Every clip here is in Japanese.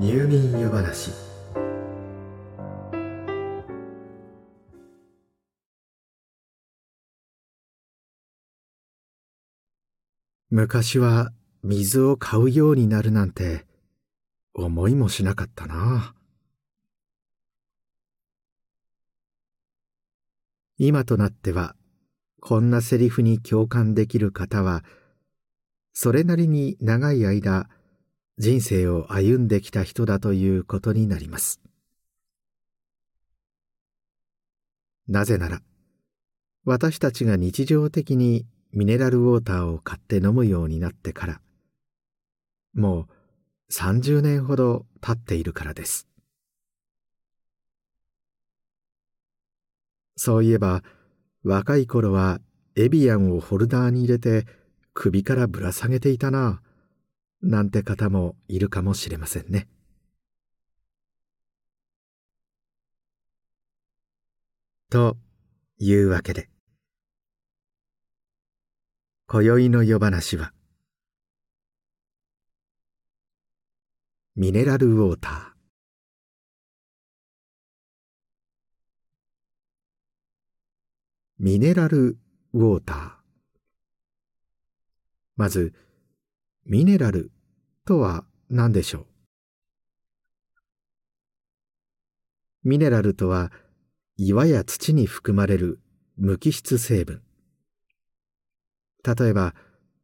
入眠湯話。昔は水を買うようになるなんて思いもしなかったな。今となってはこんなセリフに共感できる方はそれなりに長い間人生を歩んできた人だということになります。なぜなら私たちが日常的にミネラルウォーターを買って飲むようになってからもう30年ほど経っているからです。そういえば若い頃はエビアンをホルダーに入れて首からぶら下げていたな。あなんて方もいるかもしれませんね。というわけで今宵の夜話はミネラルウォーター。ミネラルウォーター。まずミネラルとは何でしょう？ミネラルとは岩や土に含まれる無機質成分。例えば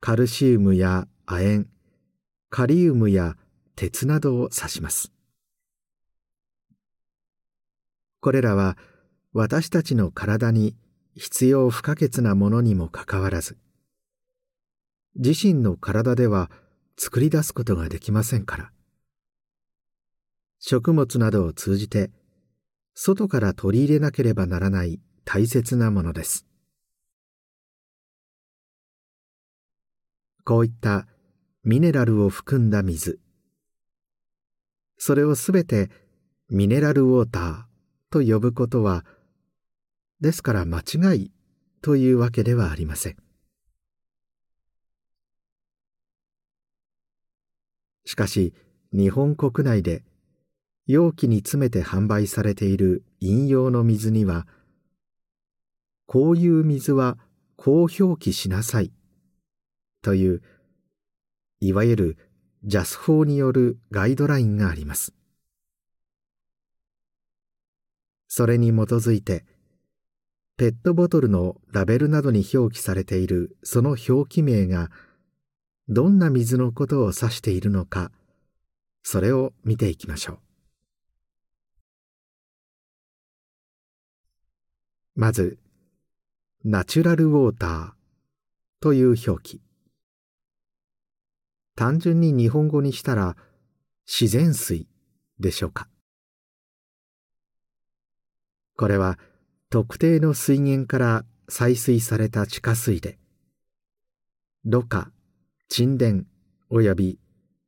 カルシウムや亜鉛カリウムや鉄などを指します。これらは私たちの体に必要不可欠なものにもかかわらず自身の体では作り出すことができませんから。食物などを通じて外から取り入れなければならない大切なものです。こういったミネラルを含んだ水。それをすべてミネラルウォーターと呼ぶことはですから間違いというわけではありません。しかし日本国内で容器に詰めて販売されている飲用の水にはこういう水はこう表記しなさいといういわゆるジャス法によるガイドラインがあります。それに基づいてペットボトルのラベルなどに表記されているその表記名がどんな水のことを指しているのかそれを見ていきましょう。まずナチュラルウォーターという表記。単純に日本語にしたら自然水でしょうか。これは特定の水源から採水された地下水でろ過沈殿及び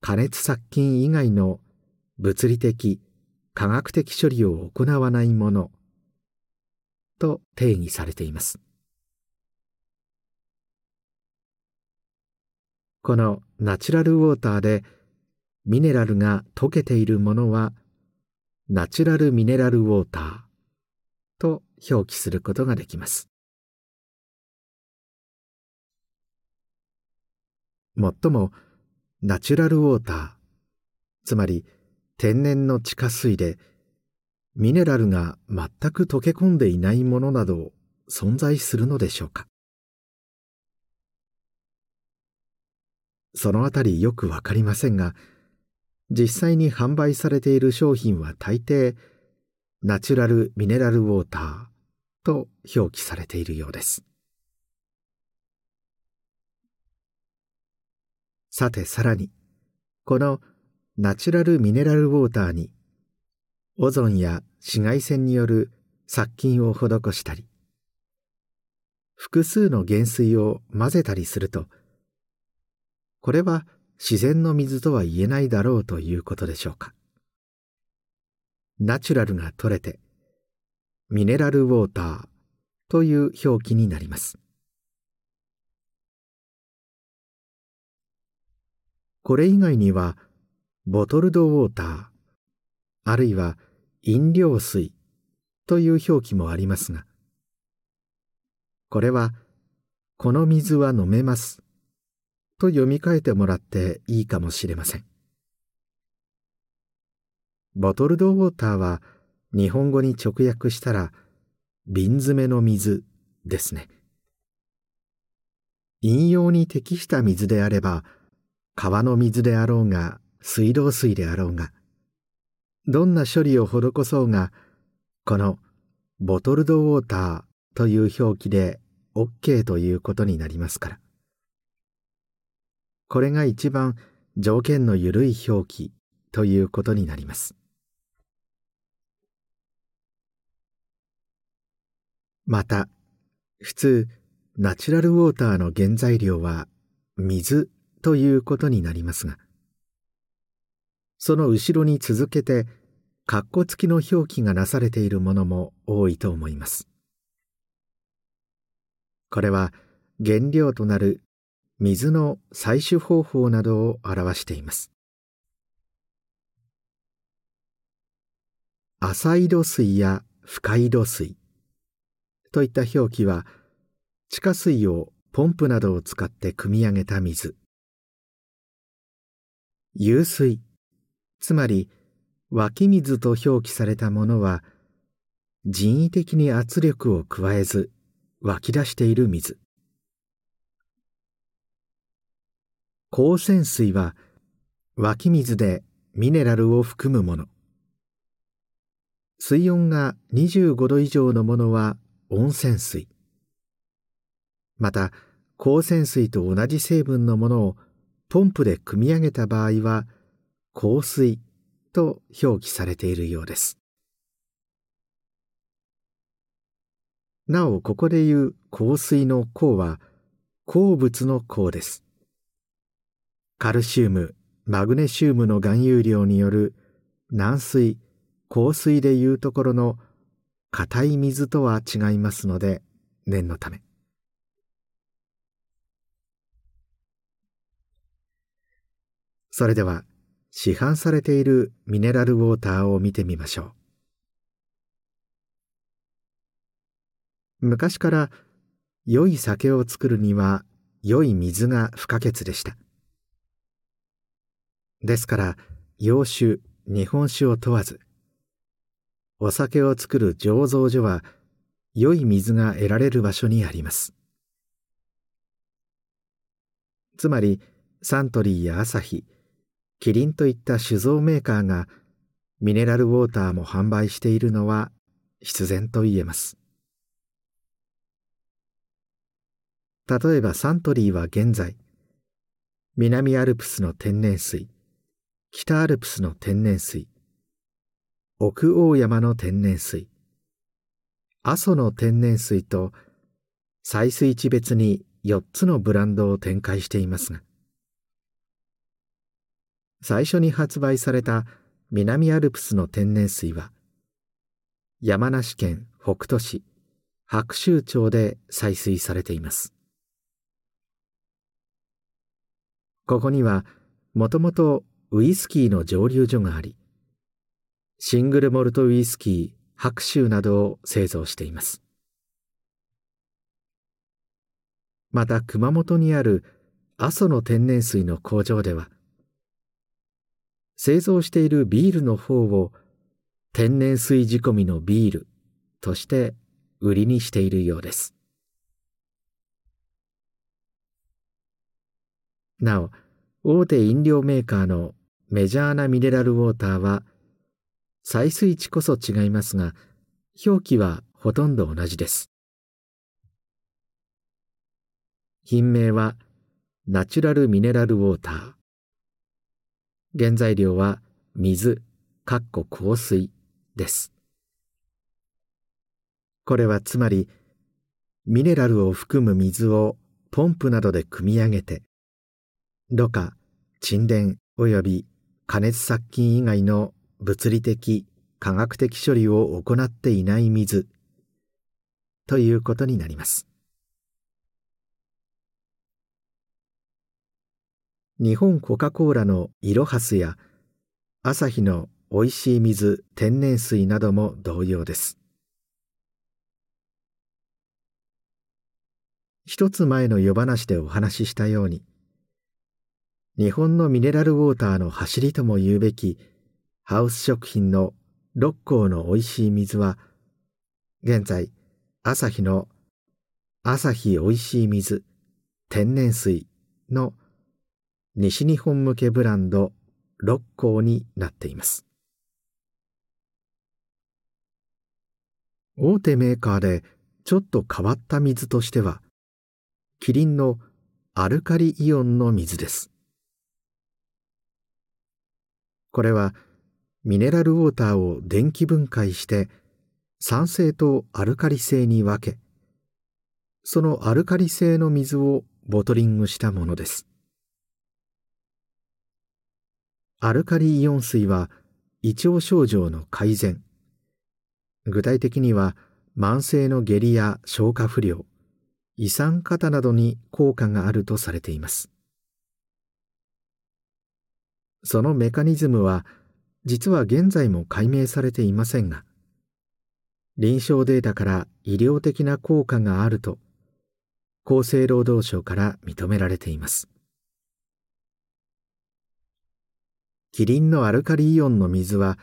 加熱殺菌以外の物理的科学的処理を行わないものと定義されています。このナチュラルウォーターでミネラルが溶けているものはナチュラルミネラルウォーターと表記することができます。もっともナチュラルウォーターつまり天然の地下水でミネラルが全く溶け込んでいないものなど存在するのでしょうかそのあたりよくわかりませんが、実際に販売されている商品は大抵、ナチュラルミネラルウォーターと表記されているようです。さてさらに、このナチュラルミネラルウォーターに、オゾンや紫外線による殺菌を施したり、複数の原水を混ぜたりすると、これは自然の水とは言えないだろうということでしょうか。ナチュラルが取れてミネラルウォーターという表記になります。これ以外にはボトルドウォーターあるいは飲料水という表記もありますがこれはこの水は飲めますと読み替えてもらっていいかもしれません。ボトルドウォーターは日本語に直訳したら瓶詰めの水ですね。飲用に適した水であれば川の水であろうが水道水であろうがどんな処理を施そうがこのボトルドウォーターという表記で OK ということになりますから。これが一番条件の緩い表記ということになります。また普通ナチュラルウォーターの原材料は水ということになりますがその後ろに続けて括弧付きの表記がなされているものも多いと思います。これは原料となる水の採取方法などを表しています。浅井戸水や深井戸水といった表記は地下水をポンプなどを使って汲み上げた水。湧水。つまり湧き水と表記されたものは人為的に圧力を加えず湧き出している水。光泉水は湧き水でミネラルを含むもの。水温が25度以上のものは温泉水。また光泉水と同じ成分のものをポンプで汲み上げた場合は香水と表記されているようです。なおここで言う香水の香は鉱物の香です。カルシウムマグネシウムの含有量による軟水香水でいうところの硬い水とは違いますので念のため。それでは市販されているミネラルウォーターを見てみましょう。昔から良い酒を作るには良い水が不可欠でした。ですから洋酒日本酒を問わずお酒を作る醸造所は良い水が得られる場所にあります。つまりサントリーやアサヒキリンといった酒造メーカーがミネラルウォーターも販売しているのは必然と言えます。例えばサントリーは現在南アルプスの天然水北アルプスの天然水奥大山の天然水阿蘇の天然水と採水地別に4つのブランドを展開していますが最初に発売された南アルプスの天然水は山梨県北杜市白州町で採水されています。ここにはもともとウイスキーの蒸留所がありシングルモルトウイスキー白州などを製造しています。また熊本にある阿蘇の天然水の工場では製造しているビールの方を天然水仕込みのビールとして売りにしているようです。なお大手飲料メーカーのメジャーなミネラルウォーターは採水地こそ違いますが表記はほとんど同じです。品名はナチュラルミネラルウォーター。原材料は水、かっこ香水です。これはつまり、ミネラルを含む水をポンプなどで汲み上げて、ろ過、沈殿及び加熱殺菌以外の物理的、科学的処理を行っていない水ということになります。日本コカ・コーラのイロハスや朝日のおいしい水天然水なども同様です。一つ前の夜話でお話ししたように日本のミネラルウォーターの走りとも言うべきハウス食品の六甲のおいしい水は現在朝日の朝日おいしい水天然水の西日本向けブランド六甲になっています。大手メーカーでちょっと変わった水としてはキリンのアルカリイオンの水です。これはミネラルウォーターを電気分解して酸性とアルカリ性に分けそのアルカリ性の水をボトリングしたものです。アルカリイオン水は胃腸症状の改善。具体的には慢性の下痢や消化不良胃酸過多などに効果があるとされています。そのメカニズムは実は現在も解明されていませんが臨床データから医療的な効果があると厚生労働省から認められています。キリンのアルカリイオンの水は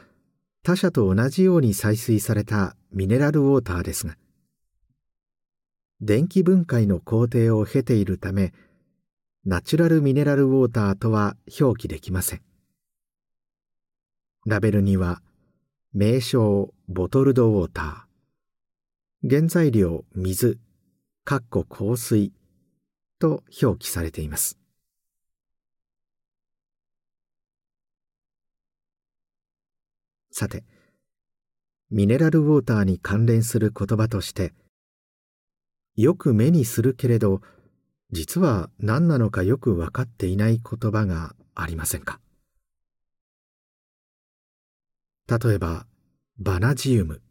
他社と同じように採水されたミネラルウォーターですが電気分解の工程を経ているためナチュラルミネラルウォーターとは表記できません。ラベルには名称ボトルドウォーター原材料水かっこ香水と表記されています。さてミネラルウォーターに関連する言葉としてよく目にするけれど実は何なのかよく分かっていない言葉がありませんか？例えばバナジウム。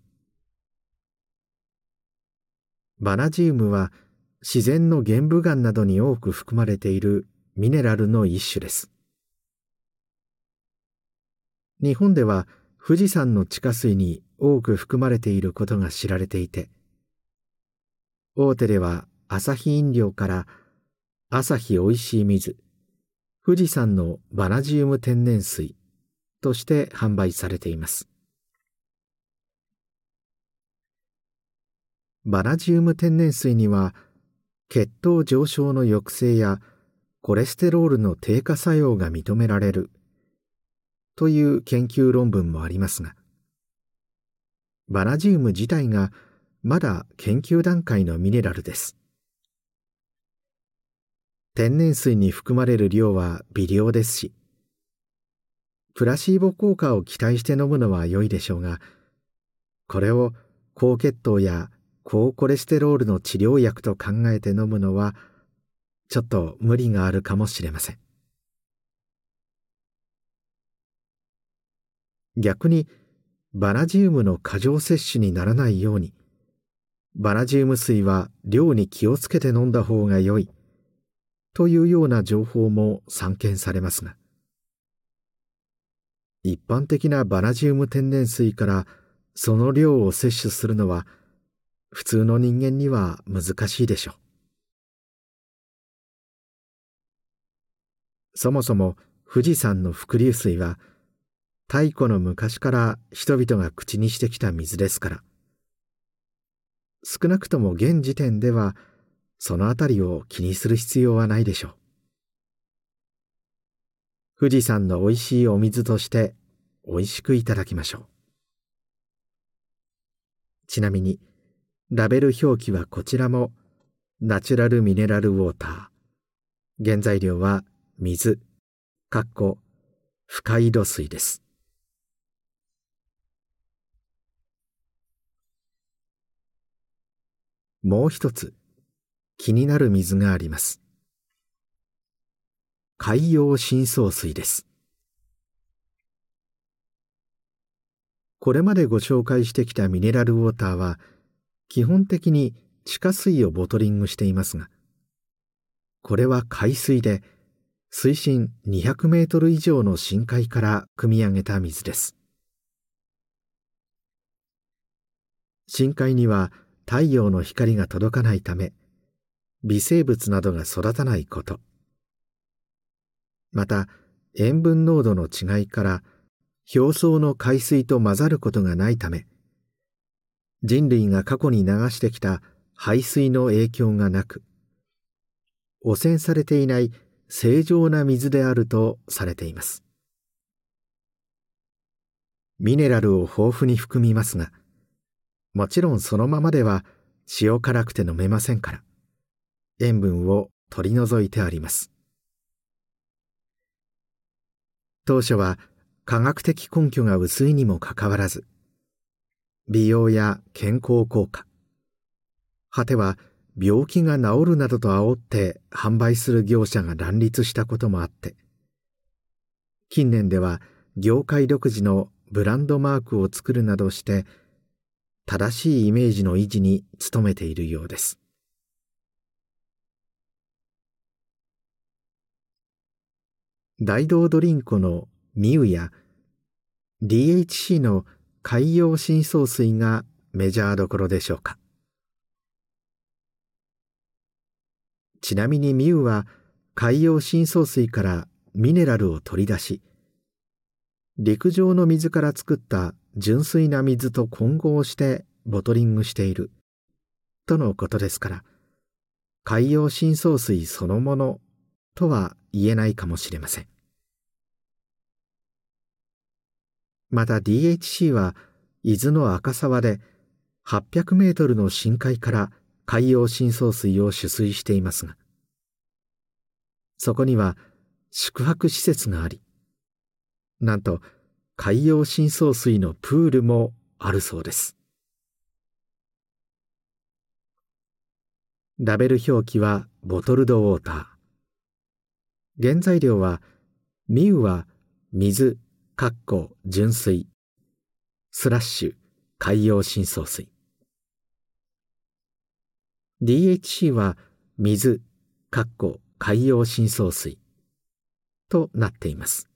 バナジウムは自然の玄武岩などに多く含まれているミネラルの一種です。日本では富士山の地下水に多く含まれていることが知られていて大手では朝日飲料から朝日おいしい水富士山のバナジウム天然水として販売されています。バナジウム天然水には血糖上昇の抑制やコレステロールの低下作用が認められるという研究論文もありますがバナジウム自体がまだ研究段階のミネラルです。天然水に含まれる量は微量ですしプラシーボ効果を期待して飲むのは良いでしょうがこれを高血糖や高コレステロールの治療薬と考えて飲むのはちょっと無理があるかもしれません。逆にバナジウムの過剰摂取にならないように。バナジウム水は量に気をつけて飲んだ方が良い。というような情報も散見されますが。一般的なバナジウム天然水からその量を摂取するのは普通の人間には難しいでしょう。そもそも富士山の伏流水は太古の昔から人々が口にしてきた水ですから。少なくとも現時点ではそのあたりを気にする必要はないでしょう。富士山のおいしいお水としておいしくいただきましょう。ちなみにラベル表記はこちらもナチュラルミネラルウォーター。原材料は水かっこ深井土水です。もう一つ気になる水があります。海洋深層水です。これまでご紹介してきたミネラルウォーターは基本的に地下水をボトリングしていますがこれは海水で水深200メートル以上の深海から汲み上げた水です。深海には太陽の光が届かないため微生物などが育たないこと。また塩分濃度の違いから表層の海水と混ざることがないため人類が過去に流してきた排水の影響がなく汚染されていない正常な水であるとされています。ミネラルを豊富に含みますがもちろんそのままでは塩辛くて飲めませんから。塩分を取り除いてあります。当初は科学的根拠が薄いにもかかわらず美容や健康効果果ては病気が治るなどと煽って販売する業者が乱立したこともあって近年では業界独自のブランドマークを作るなどして正しいイメージの維持に努めているようです。大道ドリンコのミウや DHC の海洋深層水がメジャーどころでしょうか。ちなみにミウは海洋深層水からミネラルを取り出し陸上の水から作った純粋な水と混合してボトリングしている。とのことですから海洋深層水そのものとは言えないかもしれません。また DHC は伊豆の赤沢で800メートルの深海から海洋深層水を取水していますがそこには宿泊施設がありなんと海洋深層水のプールもあるそうです。ラベル表記はボトルドウォーター。原材料はミウは水かっこ純水。スラッシュ海洋深層水。DHC は水かっこ海洋深層水。となっています。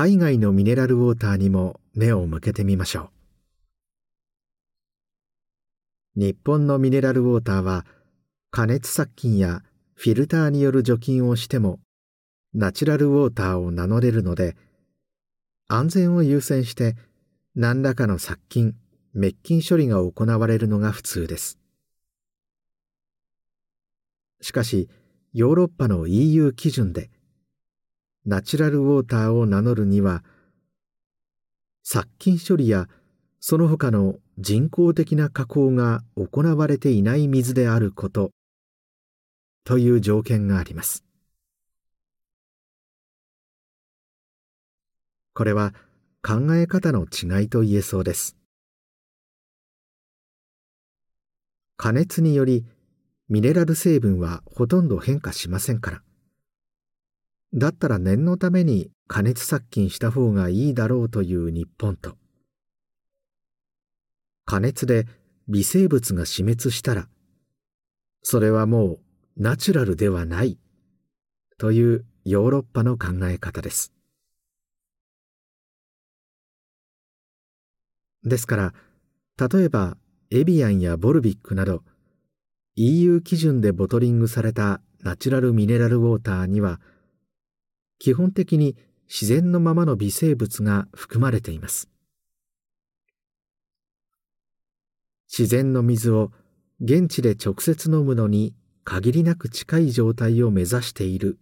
海外のミネラルウォーターにも目を向けてみましょう。日本のミネラルウォーターは加熱殺菌やフィルターによる除菌をしてもナチュラルウォーターを名乗れるので安全を優先して何らかの殺菌滅菌処理が行われるのが普通です。しかしヨーロッパの EU 基準でナチュラルウォーターを名乗るには殺菌処理やその他の人工的な加工が行われていない水であることという条件があります。これは考え方の違いと言えそうです。加熱によりミネラル成分はほとんど変化しませんから。だったら念のために加熱殺菌した方がいいだろうという日本と加熱で微生物が死滅したらそれはもうナチュラルではないというヨーロッパの考え方です。ですから例えばエビアンやボルビックなど EU 基準でボトリングされたナチュラルミネラルウォーターには基本的に自然のままの微生物が含まれています。自然の水を現地で直接飲むのに限りなく近い状態を目指している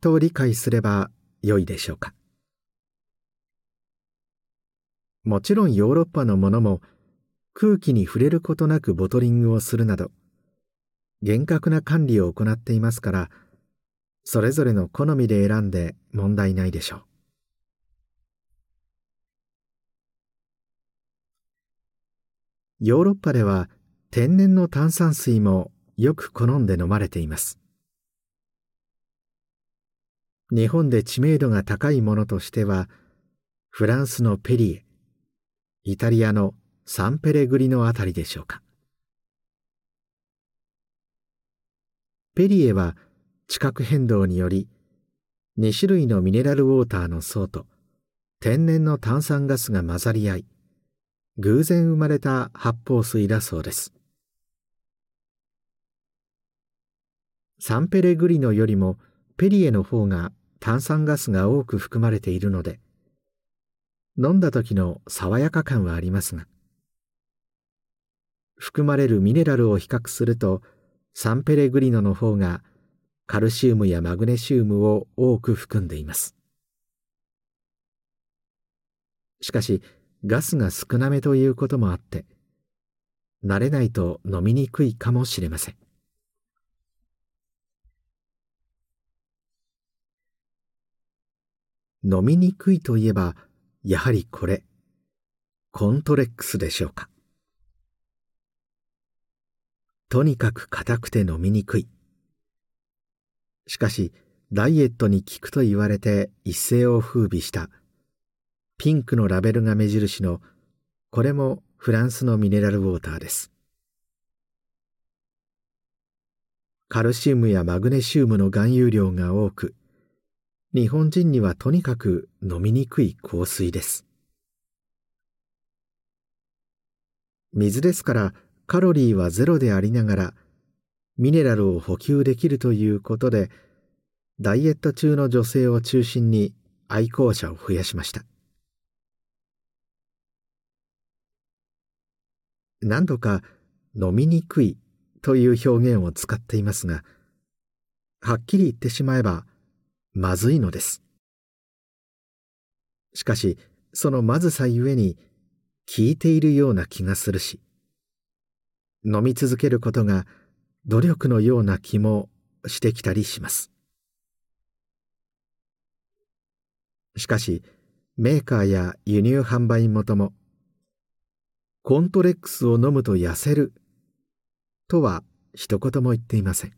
と理解すればよいでしょうか。もちろんヨーロッパのものも空気に触れることなくボトリングをするなど厳格な管理を行っていますからそれぞれの好みで選んで問題ないでしょう。ヨーロッパでは天然の炭酸水もよく好んで飲まれています。日本で知名度が高いものとしてはフランスのペリエイタリアのサンペレグリのあたりでしょうか。ペリエは地殻変動により2種類のミネラルウォーターの層と天然の炭酸ガスが混ざり合い偶然生まれた発泡水だそうです。サンペレグリノよりもペリエの方が炭酸ガスが多く含まれているので飲んだ時の爽やか感はありますが含まれるミネラルを比較するとサンペレグリノの方がカルシウムやマグネシウムを多く含んでいます。しかしガスが少なめということもあって慣れないと飲みにくいかもしれません。飲みにくいといえばやはりこれコントレックスでしょうか。とにかく硬くて飲みにくい。しかしダイエットに効くと言われて一世を風靡した。ピンクのラベルが目印のこれもフランスのミネラルウォーターです。カルシウムやマグネシウムの含有量が多く日本人にはとにかく飲みにくい香水です。水ですからカロリーはゼロでありながらミネラルを補給できるということでダイエット中の女性を中心に愛好者を増やしました何度か飲みにくいという表現を使っていますがはっきり言ってしまえばまずいのです。しかし、そのまずさゆえに、効いているような気がするし、飲み続けることが努力のような気もしてきたりします。しかし、メーカーや輸入販売元も、コントレックスを飲むと痩せるとは一言も言っていません。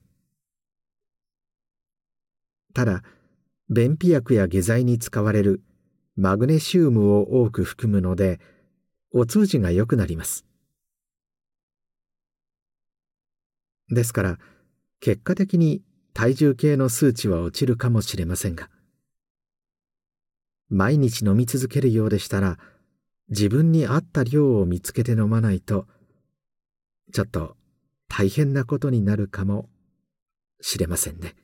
ただ、便秘薬や下剤に使われるマグネシウムを多く含むのでお通じが良くなりますですから結果的に体重計の数値は落ちるかもしれませんが毎日飲み続けるようでしたら自分に合った量を見つけて飲まないとちょっと大変なことになるかもしれませんね。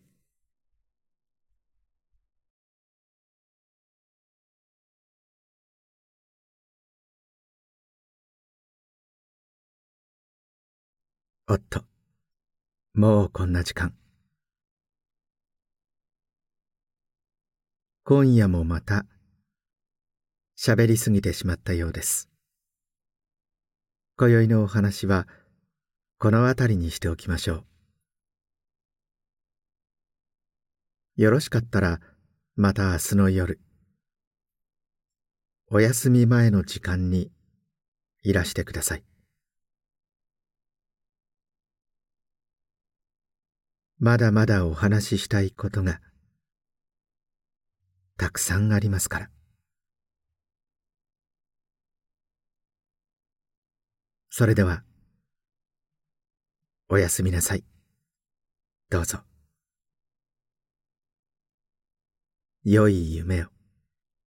おっと、もうこんな時間。今夜もまた、喋りすぎてしまったようです。今宵のお話は、この辺りにしておきましょう。よろしかったら、また明日の夜、お休み前の時間にいらしてください。まだまだお話ししたいことがたくさんありますから。それではおやすみなさい。どうぞ。良い夢を。